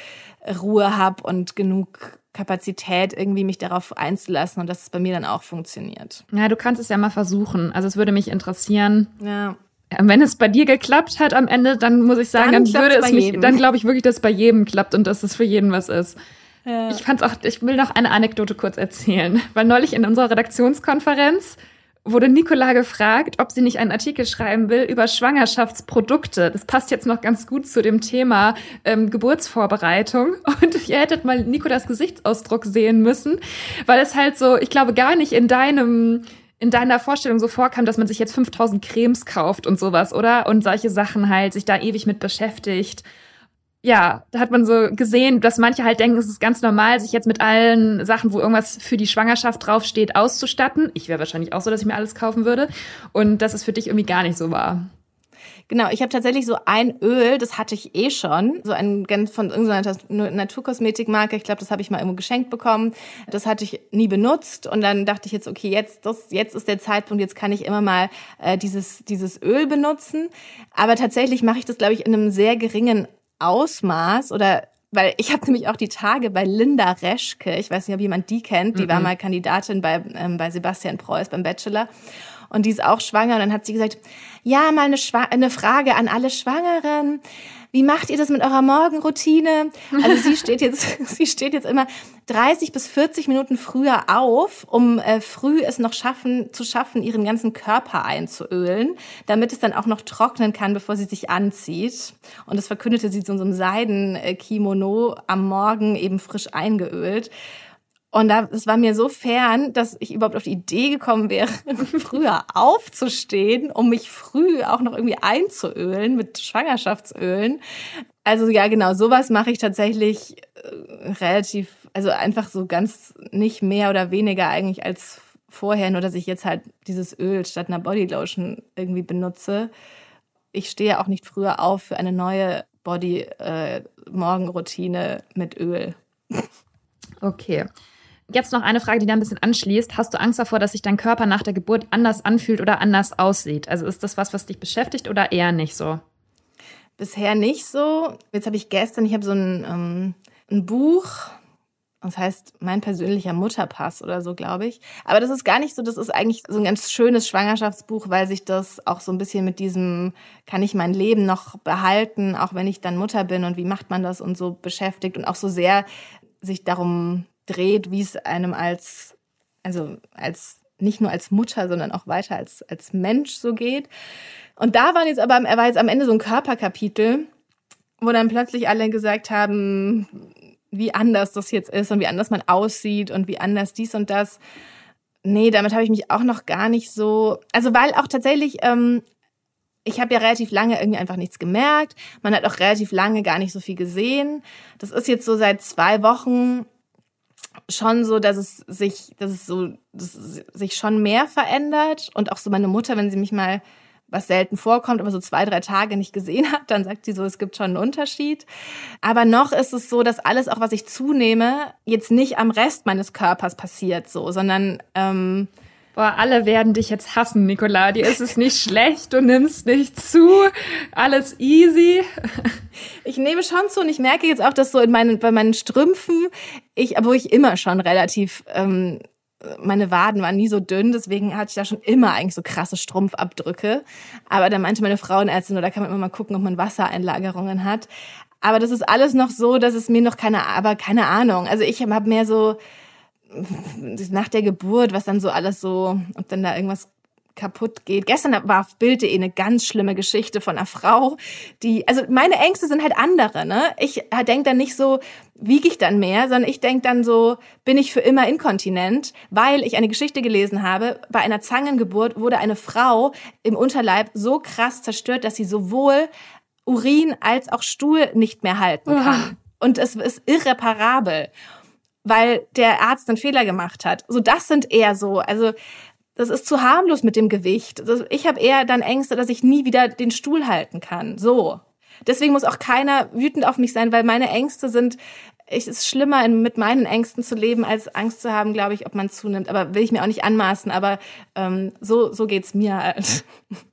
Ruhe habe und genug Kapazität, irgendwie mich darauf einzulassen und dass es bei mir dann auch funktioniert. Ja, du kannst es ja mal versuchen. Also es würde mich interessieren. Ja. Wenn es bei dir geklappt hat am Ende, dann muss ich sagen, dann, dann würde es mich, jedem. dann glaube ich wirklich, dass es bei jedem klappt und dass es für jeden was ist. Ja. Ich fand's auch, ich will noch eine Anekdote kurz erzählen, weil neulich in unserer Redaktionskonferenz wurde Nicola gefragt, ob sie nicht einen Artikel schreiben will über Schwangerschaftsprodukte. Das passt jetzt noch ganz gut zu dem Thema ähm, Geburtsvorbereitung. Und ihr hättet mal Nicolas Gesichtsausdruck sehen müssen, weil es halt so, ich glaube, gar nicht in deinem in deiner Vorstellung so vorkam, dass man sich jetzt 5000 Cremes kauft und sowas, oder? Und solche Sachen halt, sich da ewig mit beschäftigt ja, da hat man so gesehen, dass manche halt denken, es ist ganz normal, sich jetzt mit allen Sachen, wo irgendwas für die Schwangerschaft draufsteht, auszustatten. Ich wäre wahrscheinlich auch so, dass ich mir alles kaufen würde. Und dass es für dich irgendwie gar nicht so war. Genau, ich habe tatsächlich so ein Öl, das hatte ich eh schon, so ein von irgendeiner Naturkosmetikmarke. Ich glaube, das habe ich mal irgendwo geschenkt bekommen. Das hatte ich nie benutzt und dann dachte ich jetzt, okay, jetzt das, jetzt ist der Zeitpunkt, jetzt kann ich immer mal äh, dieses dieses Öl benutzen. Aber tatsächlich mache ich das, glaube ich, in einem sehr geringen Ausmaß oder weil ich habe nämlich auch die Tage bei Linda Reschke, ich weiß nicht, ob jemand die kennt, die mhm. war mal Kandidatin bei, ähm, bei Sebastian Preuß beim Bachelor und die ist auch schwanger und dann hat sie gesagt, ja, mal eine, Schwa eine Frage an alle Schwangeren wie macht ihr das mit eurer Morgenroutine? Also sie steht jetzt, sie steht jetzt immer 30 bis 40 Minuten früher auf, um äh, früh es noch schaffen, zu schaffen, ihren ganzen Körper einzuölen, damit es dann auch noch trocknen kann, bevor sie sich anzieht. Und das verkündete sie zu so einem Seidenkimono am Morgen eben frisch eingeölt. Und es war mir so fern, dass ich überhaupt auf die Idee gekommen wäre, früher aufzustehen, um mich früh auch noch irgendwie einzuölen mit Schwangerschaftsölen. Also ja, genau, sowas mache ich tatsächlich äh, relativ, also einfach so ganz nicht mehr oder weniger eigentlich als vorher, nur dass ich jetzt halt dieses Öl statt einer Bodylotion irgendwie benutze. Ich stehe auch nicht früher auf für eine neue Body-Morgenroutine äh, mit Öl. Okay. Jetzt noch eine Frage, die da ein bisschen anschließt. Hast du Angst davor, dass sich dein Körper nach der Geburt anders anfühlt oder anders aussieht? Also ist das was, was dich beschäftigt oder eher nicht so? Bisher nicht so. Jetzt habe ich gestern, ich habe so ein, ähm, ein Buch, das heißt mein persönlicher Mutterpass oder so, glaube ich. Aber das ist gar nicht so, das ist eigentlich so ein ganz schönes Schwangerschaftsbuch, weil sich das auch so ein bisschen mit diesem, kann ich mein Leben noch behalten, auch wenn ich dann Mutter bin und wie macht man das und so beschäftigt und auch so sehr sich darum dreht, wie es einem als, also als nicht nur als Mutter, sondern auch weiter als, als Mensch so geht. Und da waren jetzt aber, er war jetzt am Ende so ein Körperkapitel, wo dann plötzlich alle gesagt haben, wie anders das jetzt ist und wie anders man aussieht und wie anders dies und das. Nee, damit habe ich mich auch noch gar nicht so. Also weil auch tatsächlich, ähm, ich habe ja relativ lange irgendwie einfach nichts gemerkt. Man hat auch relativ lange gar nicht so viel gesehen. Das ist jetzt so seit zwei Wochen schon so, dass es sich, dass es so, dass es sich schon mehr verändert und auch so meine Mutter, wenn sie mich mal was selten vorkommt, aber so zwei, drei Tage nicht gesehen hat, dann sagt sie so, es gibt schon einen Unterschied. Aber noch ist es so, dass alles, auch was ich zunehme, jetzt nicht am Rest meines Körpers passiert so, sondern ähm, Boah, alle werden dich jetzt hassen, Nicola. Dir ist es nicht schlecht, du nimmst nicht zu. Alles easy. Ich nehme schon zu und ich merke jetzt auch, dass so in meinen, bei meinen Strümpfen, ich, wo ich immer schon relativ ähm, meine Waden waren nie so dünn, deswegen hatte ich da schon immer eigentlich so krasse Strumpfabdrücke. Aber da meinte meine Frauenärztin, da kann man immer mal gucken, ob man Wassereinlagerungen hat. Aber das ist alles noch so, dass es mir noch keine, aber keine Ahnung. Also ich habe mehr so nach der Geburt, was dann so alles so, ob dann da irgendwas kaputt geht. Gestern war auf Bild.de eine ganz schlimme Geschichte von einer Frau, die, also meine Ängste sind halt andere, ne? Ich denke dann nicht so, wiege ich dann mehr, sondern ich denke dann so, bin ich für immer inkontinent, weil ich eine Geschichte gelesen habe, bei einer Zangengeburt wurde eine Frau im Unterleib so krass zerstört, dass sie sowohl Urin als auch Stuhl nicht mehr halten kann. Und es ist irreparabel, weil der Arzt einen Fehler gemacht hat. So, das sind eher so, also das ist zu harmlos mit dem Gewicht. Ich habe eher dann Ängste, dass ich nie wieder den Stuhl halten kann. So. Deswegen muss auch keiner wütend auf mich sein, weil meine Ängste sind, es ist schlimmer, mit meinen Ängsten zu leben, als Angst zu haben, glaube ich, ob man zunimmt. Aber will ich mir auch nicht anmaßen, aber ähm, so, so geht's mir halt.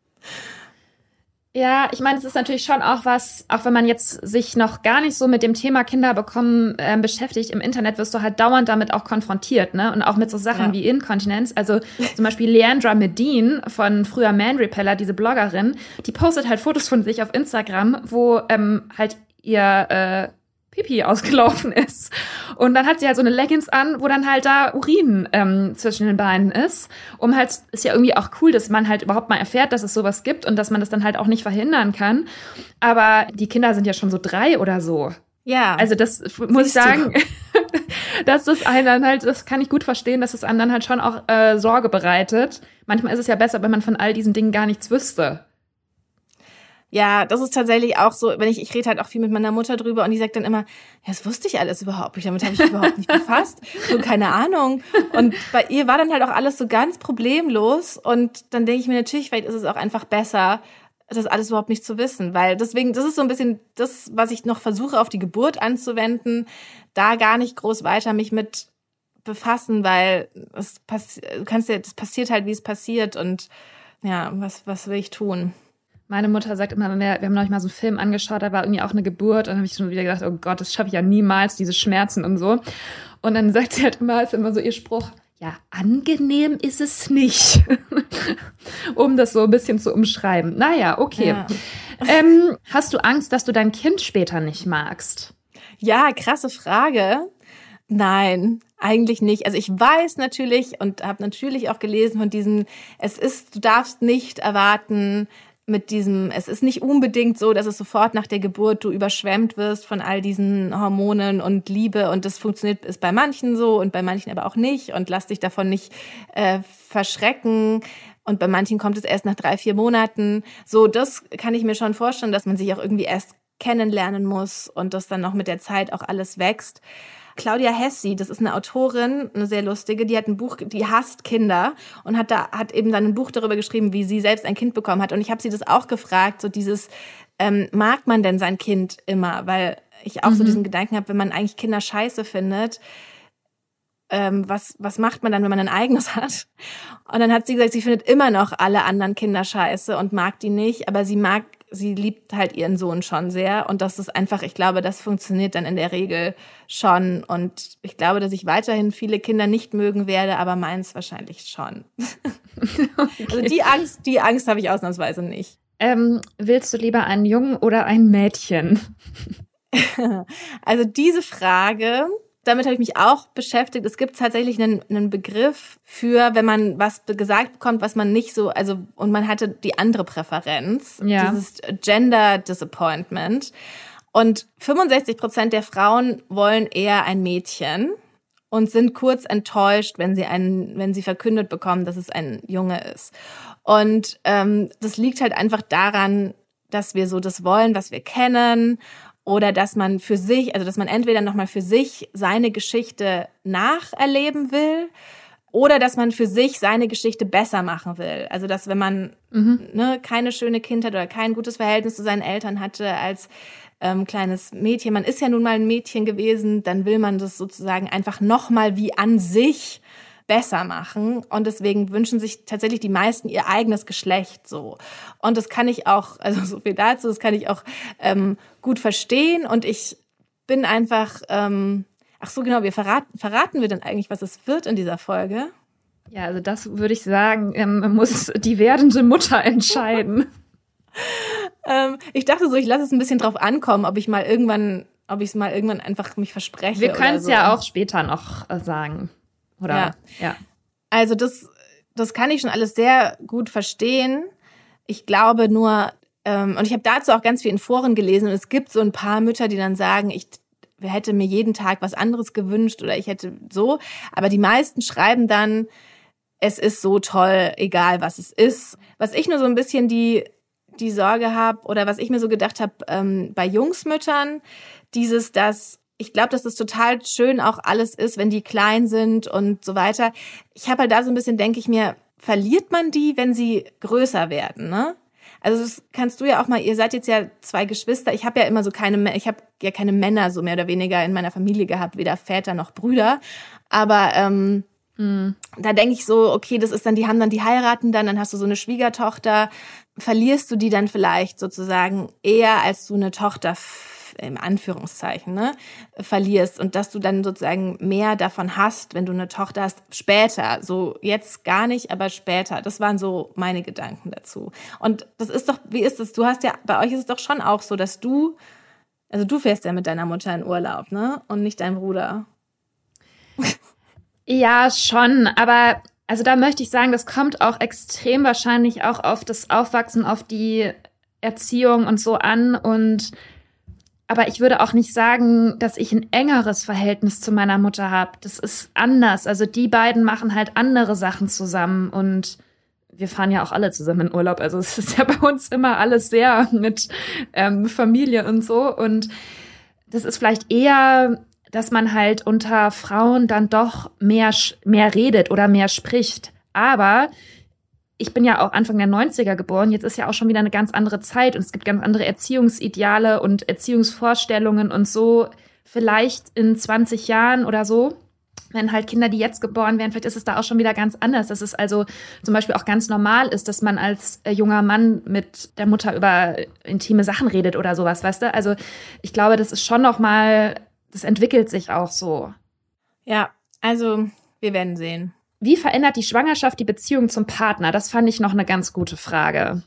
Ja, ich meine, es ist natürlich schon auch was, auch wenn man jetzt sich noch gar nicht so mit dem Thema Kinder bekommen äh, beschäftigt, im Internet wirst du halt dauernd damit auch konfrontiert, ne? Und auch mit so Sachen ja. wie Inkontinenz. Also zum Beispiel Leandra Medin von früher Man Repeller, diese Bloggerin, die postet halt Fotos von sich auf Instagram, wo ähm, halt ihr äh, Pipi ausgelaufen ist. Und dann hat sie halt so eine Leggings an, wo dann halt da Urin ähm, zwischen den Beinen ist. Um halt, ist ja irgendwie auch cool, dass man halt überhaupt mal erfährt, dass es sowas gibt und dass man das dann halt auch nicht verhindern kann. Aber die Kinder sind ja schon so drei oder so. Ja. Also das muss ich sagen, dass das einen dann halt, das kann ich gut verstehen, dass es einem dann halt schon auch äh, Sorge bereitet. Manchmal ist es ja besser, wenn man von all diesen Dingen gar nichts wüsste. Ja, das ist tatsächlich auch so, wenn ich, ich rede halt auch viel mit meiner Mutter drüber und die sagt dann immer, ja, das wusste ich alles überhaupt nicht, damit habe ich überhaupt nicht befasst, so keine Ahnung. Und bei ihr war dann halt auch alles so ganz problemlos und dann denke ich mir natürlich, vielleicht ist es auch einfach besser, das alles überhaupt nicht zu wissen, weil deswegen, das ist so ein bisschen das, was ich noch versuche auf die Geburt anzuwenden, da gar nicht groß weiter mich mit befassen, weil es passiert, kannst ja, das passiert halt, wie es passiert und ja, was, was will ich tun? Meine Mutter sagt immer, wir, wir haben neulich mal so einen Film angeschaut, da war irgendwie auch eine Geburt und dann habe ich schon wieder gedacht, oh Gott, das schaffe ich ja niemals, diese Schmerzen und so. Und dann sagt sie halt immer, ist immer so ihr Spruch, ja, angenehm ist es nicht. um das so ein bisschen zu umschreiben. Naja, okay. Ja. Ähm, hast du Angst, dass du dein Kind später nicht magst? Ja, krasse Frage. Nein, eigentlich nicht. Also ich weiß natürlich und habe natürlich auch gelesen von diesen, es ist, du darfst nicht erwarten, mit diesem, es ist nicht unbedingt so, dass es sofort nach der Geburt du überschwemmt wirst von all diesen Hormonen und Liebe und das funktioniert ist bei manchen so und bei manchen aber auch nicht und lass dich davon nicht äh, verschrecken. Und bei manchen kommt es erst nach drei, vier Monaten. So, das kann ich mir schon vorstellen, dass man sich auch irgendwie erst kennenlernen muss und das dann noch mit der Zeit auch alles wächst. Claudia Hessi, das ist eine Autorin, eine sehr lustige, die hat ein Buch, die hasst Kinder und hat da hat eben dann ein Buch darüber geschrieben, wie sie selbst ein Kind bekommen hat. Und ich habe sie das auch gefragt, so dieses ähm, mag man denn sein Kind immer, weil ich auch mhm. so diesen Gedanken habe, wenn man eigentlich Kinder scheiße findet, ähm, was, was macht man dann, wenn man ein eigenes hat? Und dann hat sie gesagt, sie findet immer noch alle anderen Kinder scheiße und mag die nicht, aber sie mag sie liebt halt ihren Sohn schon sehr und das ist einfach, ich glaube, das funktioniert dann in der Regel schon und ich glaube, dass ich weiterhin viele Kinder nicht mögen werde, aber meins wahrscheinlich schon. okay. Also die Angst, die Angst habe ich ausnahmsweise nicht. Ähm, willst du lieber einen Jungen oder ein Mädchen? also diese Frage damit habe ich mich auch beschäftigt. Es gibt tatsächlich einen, einen Begriff für, wenn man was gesagt bekommt, was man nicht so, also, und man hatte die andere Präferenz. Ja. Dieses Gender Disappointment. Und 65 Prozent der Frauen wollen eher ein Mädchen und sind kurz enttäuscht, wenn sie einen, wenn sie verkündet bekommen, dass es ein Junge ist. Und ähm, das liegt halt einfach daran, dass wir so das wollen, was wir kennen oder dass man für sich, also dass man entweder nochmal für sich seine Geschichte nacherleben will oder dass man für sich seine Geschichte besser machen will. Also dass wenn man mhm. ne, keine schöne Kindheit oder kein gutes Verhältnis zu seinen Eltern hatte als ähm, kleines Mädchen, man ist ja nun mal ein Mädchen gewesen, dann will man das sozusagen einfach nochmal wie an sich besser machen. Und deswegen wünschen sich tatsächlich die meisten ihr eigenes Geschlecht so. Und das kann ich auch, also so viel dazu, das kann ich auch ähm, gut verstehen. Und ich bin einfach, ähm, ach so genau, wir verraten, verraten wir denn eigentlich, was es wird in dieser Folge? Ja, also das würde ich sagen, ähm, muss die werdende Mutter entscheiden. ähm, ich dachte so, ich lasse es ein bisschen drauf ankommen, ob ich mal irgendwann, ob ich es mal irgendwann einfach mich verspreche. Wir können es so. ja auch später noch äh, sagen. Oder? Ja. ja. Also das, das kann ich schon alles sehr gut verstehen. Ich glaube nur, ähm, und ich habe dazu auch ganz viel in Foren gelesen und es gibt so ein paar Mütter, die dann sagen, ich hätte mir jeden Tag was anderes gewünscht oder ich hätte so. Aber die meisten schreiben dann, es ist so toll, egal was es ist. Was ich nur so ein bisschen die, die Sorge habe oder was ich mir so gedacht habe ähm, bei Jungsmüttern, dieses, dass ich glaube, dass das total schön auch alles ist, wenn die klein sind und so weiter. Ich habe halt da so ein bisschen, denke ich mir, verliert man die, wenn sie größer werden, ne? Also das kannst du ja auch mal, ihr seid jetzt ja zwei Geschwister. Ich habe ja immer so keine, ich habe ja keine Männer so mehr oder weniger in meiner Familie gehabt, weder Väter noch Brüder. Aber ähm, mhm. da denke ich so, okay, das ist dann, die haben dann, die heiraten dann, dann hast du so eine Schwiegertochter. Verlierst du die dann vielleicht sozusagen eher, als du eine Tochter im Anführungszeichen, ne, verlierst und dass du dann sozusagen mehr davon hast, wenn du eine Tochter hast, später. So jetzt gar nicht, aber später. Das waren so meine Gedanken dazu. Und das ist doch, wie ist es? Du hast ja, bei euch ist es doch schon auch so, dass du, also du fährst ja mit deiner Mutter in Urlaub, ne? Und nicht dein Bruder. Ja, schon, aber also da möchte ich sagen, das kommt auch extrem wahrscheinlich auch auf das Aufwachsen, auf die Erziehung und so an und aber ich würde auch nicht sagen, dass ich ein engeres Verhältnis zu meiner Mutter habe. Das ist anders. Also die beiden machen halt andere Sachen zusammen und wir fahren ja auch alle zusammen in Urlaub. Also es ist ja bei uns immer alles sehr mit ähm, Familie und so. Und das ist vielleicht eher, dass man halt unter Frauen dann doch mehr, mehr redet oder mehr spricht. Aber ich bin ja auch Anfang der 90er geboren, jetzt ist ja auch schon wieder eine ganz andere Zeit und es gibt ganz andere Erziehungsideale und Erziehungsvorstellungen und so. Vielleicht in 20 Jahren oder so, wenn halt Kinder, die jetzt geboren werden, vielleicht ist es da auch schon wieder ganz anders. Dass es also zum Beispiel auch ganz normal ist, dass man als äh, junger Mann mit der Mutter über intime Sachen redet oder sowas, weißt du? Also ich glaube, das ist schon noch mal, das entwickelt sich auch so. Ja, also wir werden sehen. Wie verändert die Schwangerschaft die Beziehung zum Partner? Das fand ich noch eine ganz gute Frage.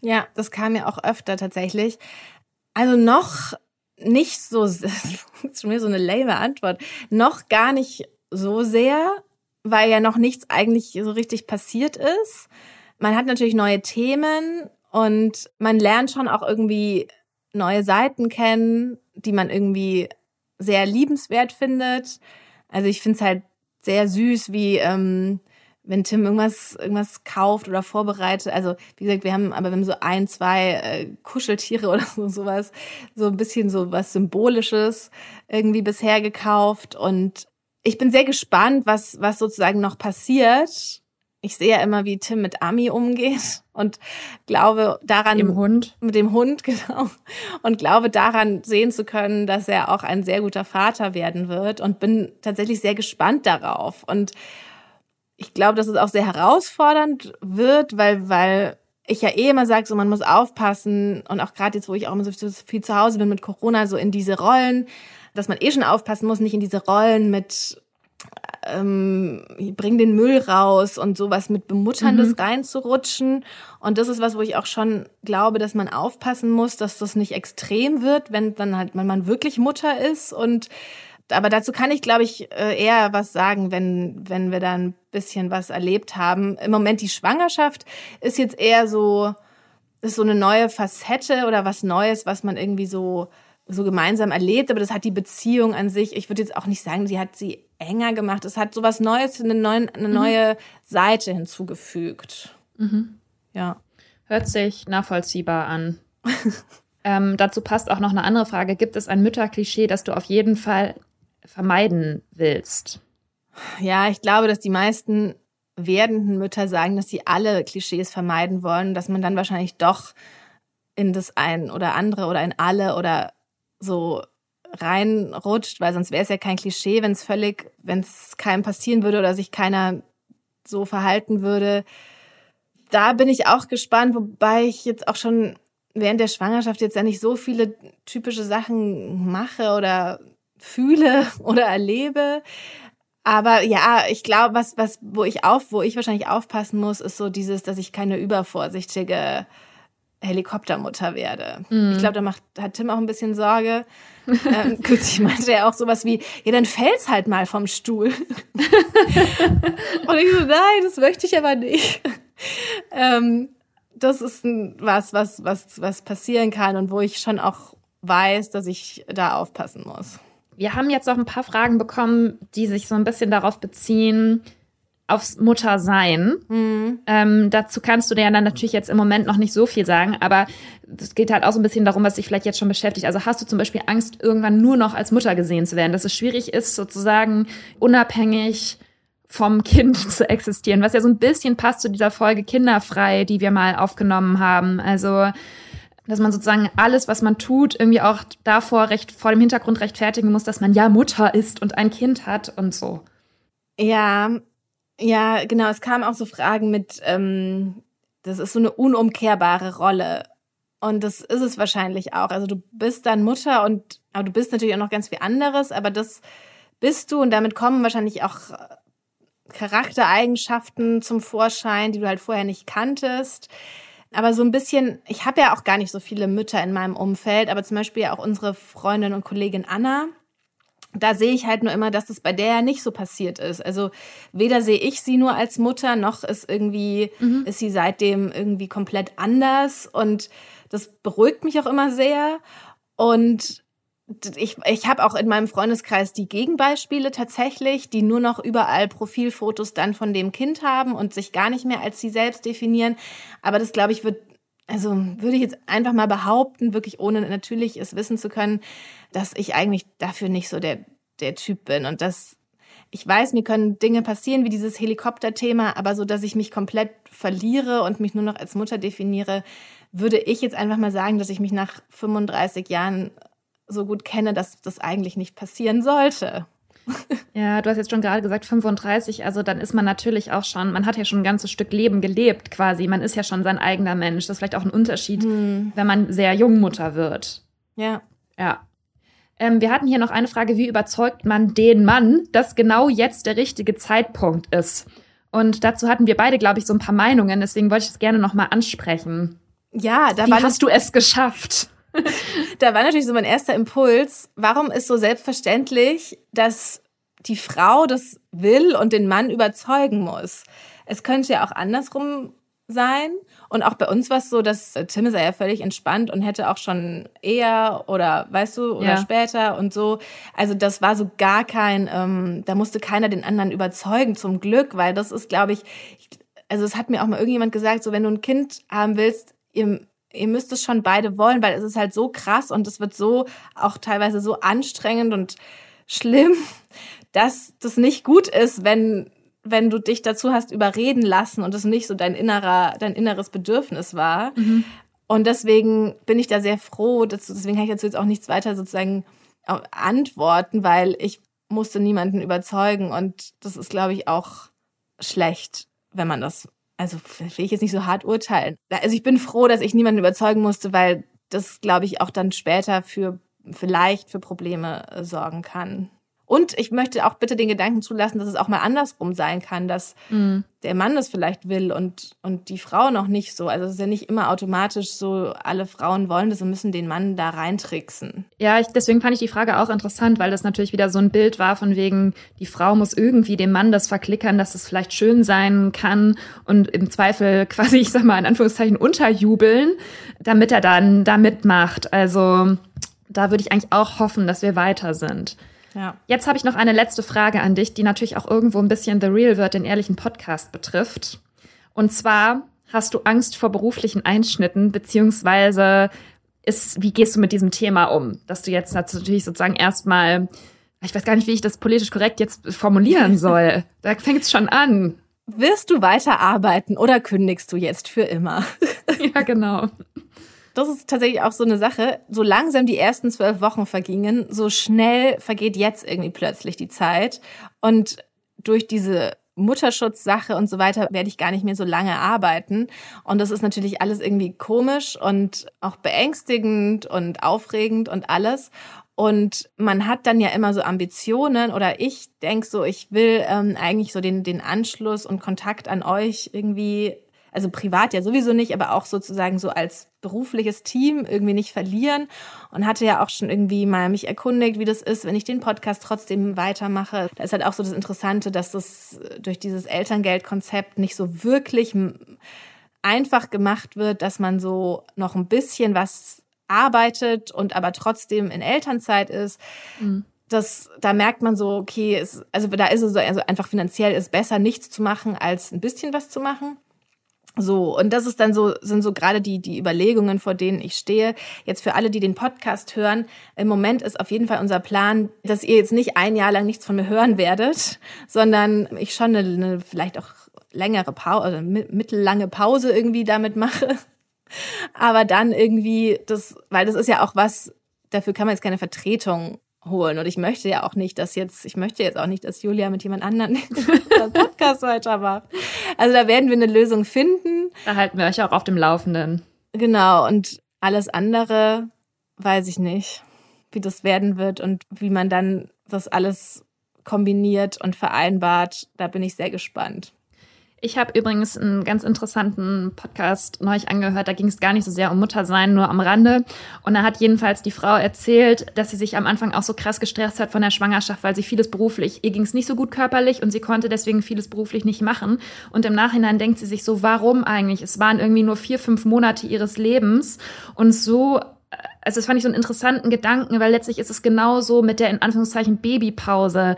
Ja, das kam mir auch öfter tatsächlich. Also noch nicht so, das ist schon wieder so eine lame Antwort, noch gar nicht so sehr, weil ja noch nichts eigentlich so richtig passiert ist. Man hat natürlich neue Themen und man lernt schon auch irgendwie neue Seiten kennen, die man irgendwie sehr liebenswert findet. Also ich finde es halt sehr süß, wie ähm, wenn Tim irgendwas, irgendwas kauft oder vorbereitet. Also, wie gesagt, wir haben aber wir haben so ein, zwei äh, Kuscheltiere oder so, sowas, so ein bisschen so was Symbolisches irgendwie bisher gekauft. Und ich bin sehr gespannt, was, was sozusagen noch passiert. Ich sehe ja immer, wie Tim mit Ami umgeht und glaube daran. Im Hund. Mit dem Hund, genau. Und glaube daran sehen zu können, dass er auch ein sehr guter Vater werden wird und bin tatsächlich sehr gespannt darauf. Und ich glaube, dass es auch sehr herausfordernd wird, weil, weil ich ja eh immer sage, so man muss aufpassen und auch gerade jetzt, wo ich auch immer so viel zu Hause bin mit Corona, so in diese Rollen, dass man eh schon aufpassen muss, nicht in diese Rollen mit ähm, bring den Müll raus und sowas mit Bemutterndes mhm. reinzurutschen. Und das ist was, wo ich auch schon glaube, dass man aufpassen muss, dass das nicht extrem wird, wenn dann halt wenn man wirklich Mutter ist. Und aber dazu kann ich, glaube ich, äh, eher was sagen, wenn, wenn wir da ein bisschen was erlebt haben. Im Moment die Schwangerschaft ist jetzt eher so, ist so eine neue Facette oder was Neues, was man irgendwie so so gemeinsam erlebt, aber das hat die Beziehung an sich, ich würde jetzt auch nicht sagen, sie hat sie enger gemacht. Es hat so was Neues, eine, neuen, eine mhm. neue Seite hinzugefügt. Mhm. Ja. Hört sich nachvollziehbar an. ähm, dazu passt auch noch eine andere Frage. Gibt es ein Mütterklischee, das du auf jeden Fall vermeiden willst? Ja, ich glaube, dass die meisten werdenden Mütter sagen, dass sie alle Klischees vermeiden wollen, dass man dann wahrscheinlich doch in das ein oder andere oder in alle oder so reinrutscht, weil sonst wäre es ja kein Klischee, wenn es völlig, wenn es keinem passieren würde oder sich keiner so verhalten würde. Da bin ich auch gespannt, wobei ich jetzt auch schon während der Schwangerschaft jetzt ja nicht so viele typische Sachen mache oder fühle oder erlebe. Aber ja, ich glaube, was, was, wo ich auf, wo ich wahrscheinlich aufpassen muss, ist so dieses, dass ich keine übervorsichtige Helikoptermutter werde. Mhm. Ich glaube, da macht, hat Tim auch ein bisschen Sorge. ähm, kürzlich meinte er auch sowas wie, ja, dann fällt's halt mal vom Stuhl. Und ich so, nein, das möchte ich aber nicht. ähm, das ist was, was, was, was passieren kann und wo ich schon auch weiß, dass ich da aufpassen muss. Wir haben jetzt auch ein paar Fragen bekommen, die sich so ein bisschen darauf beziehen, aufs Muttersein. Mhm. Ähm, dazu kannst du dir ja dann natürlich jetzt im Moment noch nicht so viel sagen, aber es geht halt auch so ein bisschen darum, was dich vielleicht jetzt schon beschäftigt. Also hast du zum Beispiel Angst, irgendwann nur noch als Mutter gesehen zu werden, dass es schwierig ist, sozusagen unabhängig vom Kind zu existieren, was ja so ein bisschen passt zu dieser Folge Kinderfrei, die wir mal aufgenommen haben. Also dass man sozusagen alles, was man tut, irgendwie auch davor recht vor dem Hintergrund rechtfertigen muss, dass man ja Mutter ist und ein Kind hat und so. Ja, ja, genau. Es kamen auch so Fragen mit, ähm, das ist so eine unumkehrbare Rolle. Und das ist es wahrscheinlich auch. Also du bist dann Mutter und aber du bist natürlich auch noch ganz viel anderes, aber das bist du und damit kommen wahrscheinlich auch Charaktereigenschaften zum Vorschein, die du halt vorher nicht kanntest. Aber so ein bisschen, ich habe ja auch gar nicht so viele Mütter in meinem Umfeld, aber zum Beispiel auch unsere Freundin und Kollegin Anna, da sehe ich halt nur immer, dass das bei der ja nicht so passiert ist. Also weder sehe ich sie nur als Mutter, noch ist irgendwie, mhm. ist sie seitdem irgendwie komplett anders. Und das beruhigt mich auch immer sehr. Und ich, ich habe auch in meinem Freundeskreis die Gegenbeispiele tatsächlich, die nur noch überall Profilfotos dann von dem Kind haben und sich gar nicht mehr als sie selbst definieren. Aber das, glaube ich, wird, also würde ich jetzt einfach mal behaupten, wirklich ohne natürlich es wissen zu können, dass ich eigentlich dafür nicht so der, der Typ bin. Und dass ich weiß, mir können Dinge passieren wie dieses Helikopterthema, aber so, dass ich mich komplett verliere und mich nur noch als Mutter definiere, würde ich jetzt einfach mal sagen, dass ich mich nach 35 Jahren so gut kenne, dass das eigentlich nicht passieren sollte. Ja, du hast jetzt schon gerade gesagt 35, also dann ist man natürlich auch schon, man hat ja schon ein ganzes Stück Leben gelebt quasi, man ist ja schon sein eigener Mensch. Das ist vielleicht auch ein Unterschied, hm. wenn man sehr jung Mutter wird. Ja. Ja. Ähm, wir hatten hier noch eine Frage, wie überzeugt man den Mann, dass genau jetzt der richtige Zeitpunkt ist? Und dazu hatten wir beide, glaube ich, so ein paar Meinungen, deswegen wollte ich das gerne nochmal ansprechen. Ja, da wie hast du es geschafft? da war natürlich so mein erster Impuls, warum ist so selbstverständlich, dass die Frau das will und den Mann überzeugen muss? Es könnte ja auch andersrum sein. Und auch bei uns war es so, dass Tim ist ja völlig entspannt und hätte auch schon eher oder weißt du, oder ja. später und so. Also das war so gar kein, ähm, da musste keiner den anderen überzeugen, zum Glück, weil das ist, glaube ich, also es hat mir auch mal irgendjemand gesagt, so wenn du ein Kind haben willst, ihr ihr müsst es schon beide wollen, weil es ist halt so krass und es wird so auch teilweise so anstrengend und schlimm, dass das nicht gut ist, wenn wenn du dich dazu hast überreden lassen und es nicht so dein innerer dein inneres Bedürfnis war. Mhm. Und deswegen bin ich da sehr froh, dass, deswegen kann ich dazu jetzt auch nichts weiter sozusagen antworten, weil ich musste niemanden überzeugen und das ist glaube ich auch schlecht, wenn man das also will ich jetzt nicht so hart urteilen. Also ich bin froh, dass ich niemanden überzeugen musste, weil das, glaube ich, auch dann später für vielleicht für Probleme äh, sorgen kann. Und ich möchte auch bitte den Gedanken zulassen, dass es auch mal andersrum sein kann, dass mhm. der Mann das vielleicht will und, und die Frau noch nicht so. Also es ist ja nicht immer automatisch so, alle Frauen wollen das und müssen den Mann da reintricksen. Ja, ich, deswegen fand ich die Frage auch interessant, weil das natürlich wieder so ein Bild war von wegen, die Frau muss irgendwie dem Mann das verklickern, dass es vielleicht schön sein kann und im Zweifel quasi, ich sag mal in Anführungszeichen, unterjubeln, damit er dann da mitmacht. Also da würde ich eigentlich auch hoffen, dass wir weiter sind. Ja. Jetzt habe ich noch eine letzte Frage an dich, die natürlich auch irgendwo ein bisschen The Real wird, den ehrlichen Podcast betrifft. Und zwar hast du Angst vor beruflichen Einschnitten, beziehungsweise ist, wie gehst du mit diesem Thema um? Dass du jetzt natürlich sozusagen erstmal, ich weiß gar nicht, wie ich das politisch korrekt jetzt formulieren soll. da fängt es schon an. Wirst du weiter arbeiten oder kündigst du jetzt für immer? ja, genau das ist tatsächlich auch so eine Sache. So langsam die ersten zwölf Wochen vergingen, so schnell vergeht jetzt irgendwie plötzlich die Zeit. Und durch diese Mutterschutzsache und so weiter werde ich gar nicht mehr so lange arbeiten. Und das ist natürlich alles irgendwie komisch und auch beängstigend und aufregend und alles. Und man hat dann ja immer so Ambitionen oder ich denk so, ich will ähm, eigentlich so den, den Anschluss und Kontakt an euch irgendwie also privat ja sowieso nicht, aber auch sozusagen so als berufliches Team irgendwie nicht verlieren und hatte ja auch schon irgendwie mal mich erkundigt, wie das ist, wenn ich den Podcast trotzdem weitermache. Da ist halt auch so das Interessante, dass das durch dieses Elterngeldkonzept nicht so wirklich einfach gemacht wird, dass man so noch ein bisschen was arbeitet und aber trotzdem in Elternzeit ist. Mhm das, da merkt man so, okay, es, also da ist es so, also einfach finanziell ist besser, nichts zu machen, als ein bisschen was zu machen. So, und das ist dann so, sind so gerade die, die Überlegungen, vor denen ich stehe. Jetzt für alle, die den Podcast hören, im Moment ist auf jeden Fall unser Plan, dass ihr jetzt nicht ein Jahr lang nichts von mir hören werdet, sondern ich schon eine, eine vielleicht auch längere Pause, oder mittellange Pause irgendwie damit mache. Aber dann irgendwie das, weil das ist ja auch was, dafür kann man jetzt keine Vertretung holen. Und ich möchte ja auch nicht, dass jetzt, ich möchte jetzt auch nicht, dass Julia mit jemand anderem den Podcast weitermacht. Also da werden wir eine Lösung finden. Da halten wir euch auch auf dem Laufenden. Genau. Und alles andere weiß ich nicht, wie das werden wird und wie man dann das alles kombiniert und vereinbart. Da bin ich sehr gespannt. Ich habe übrigens einen ganz interessanten Podcast neulich angehört. Da ging es gar nicht so sehr um Muttersein, nur am Rande. Und da hat jedenfalls die Frau erzählt, dass sie sich am Anfang auch so krass gestresst hat von der Schwangerschaft, weil sie vieles beruflich, ihr ging es nicht so gut körperlich und sie konnte deswegen vieles beruflich nicht machen. Und im Nachhinein denkt sie sich so, warum eigentlich? Es waren irgendwie nur vier, fünf Monate ihres Lebens und so also das fand ich so einen interessanten Gedanken, weil letztlich ist es genauso mit der in Anführungszeichen Babypause.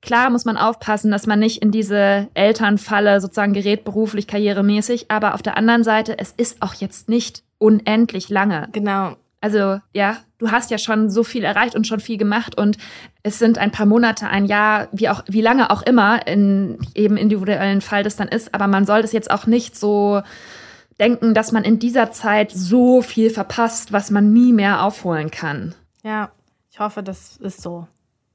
Klar muss man aufpassen, dass man nicht in diese Elternfalle sozusagen gerät, beruflich, karrieremäßig. Aber auf der anderen Seite, es ist auch jetzt nicht unendlich lange. Genau. Also ja, du hast ja schon so viel erreicht und schon viel gemacht und es sind ein paar Monate, ein Jahr, wie auch wie lange auch immer in eben individuellen Fall das dann ist. Aber man soll das jetzt auch nicht so denken, dass man in dieser Zeit so viel verpasst, was man nie mehr aufholen kann. Ja, ich hoffe, das ist so.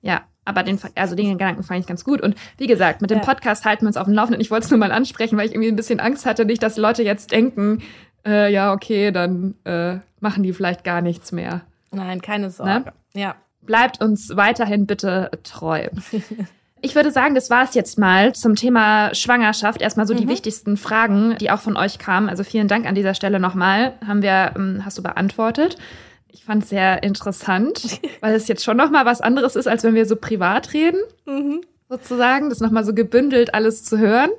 Ja, aber den, also den Gedanken fand ich ganz gut. Und wie gesagt, mit dem ja. Podcast halten wir uns auf dem Laufenden. Ich wollte es nur mal ansprechen, weil ich irgendwie ein bisschen Angst hatte, nicht, dass Leute jetzt denken, äh, ja, okay, dann äh, machen die vielleicht gar nichts mehr. Nein, keine Sorge. Ne? Ja. Bleibt uns weiterhin bitte treu. Ich würde sagen, das war es jetzt mal zum Thema Schwangerschaft. Erstmal so mhm. die wichtigsten Fragen, die auch von euch kamen. Also vielen Dank an dieser Stelle nochmal. Haben wir, ähm, hast du beantwortet. Ich fand es sehr interessant, weil es jetzt schon noch mal was anderes ist, als wenn wir so privat reden, mhm. sozusagen. Das noch mal so gebündelt alles zu hören,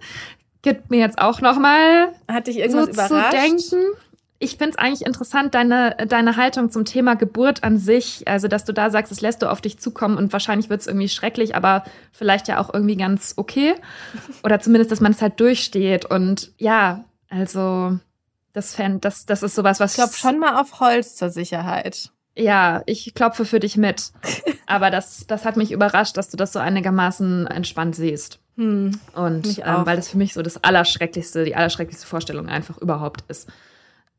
gibt mir jetzt auch noch mal hat dich irgendwas so überrascht? zu denken. Ich finde es eigentlich interessant, deine, deine Haltung zum Thema Geburt an sich. Also, dass du da sagst, es lässt du auf dich zukommen und wahrscheinlich wird es irgendwie schrecklich, aber vielleicht ja auch irgendwie ganz okay. Oder zumindest, dass man es halt durchsteht. Und ja, also das, fänd, das, das ist sowas, was. Ich glaube schon mal auf Holz zur Sicherheit. Ja, ich klopfe für dich mit. Aber das, das hat mich überrascht, dass du das so einigermaßen entspannt siehst. Hm, Und ähm, weil das für mich so das Allerschrecklichste, die allerschrecklichste Vorstellung einfach überhaupt ist.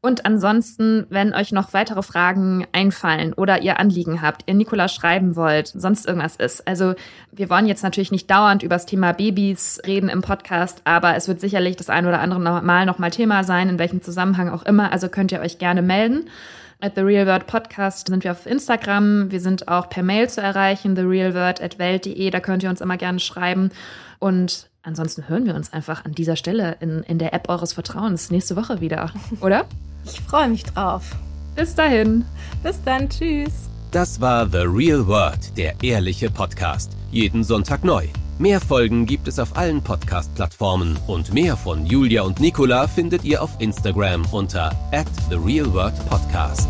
Und ansonsten, wenn euch noch weitere Fragen einfallen oder ihr Anliegen habt, ihr Nikola schreiben wollt, sonst irgendwas ist. Also wir wollen jetzt natürlich nicht dauernd über das Thema Babys reden im Podcast, aber es wird sicherlich das ein oder andere Mal nochmal Thema sein, in welchem Zusammenhang auch immer. Also könnt ihr euch gerne melden. At The Real World Podcast sind wir auf Instagram. Wir sind auch per Mail zu erreichen, therealworld.welt.de. Da könnt ihr uns immer gerne schreiben. Und ansonsten hören wir uns einfach an dieser Stelle in, in der App eures Vertrauens nächste Woche wieder, oder? Ich freue mich drauf. Bis dahin. Bis dann. Tschüss. Das war The Real World, der ehrliche Podcast. Jeden Sonntag neu. Mehr Folgen gibt es auf allen Podcast-Plattformen und mehr von Julia und Nicola findet ihr auf Instagram unter at The Real World Podcast.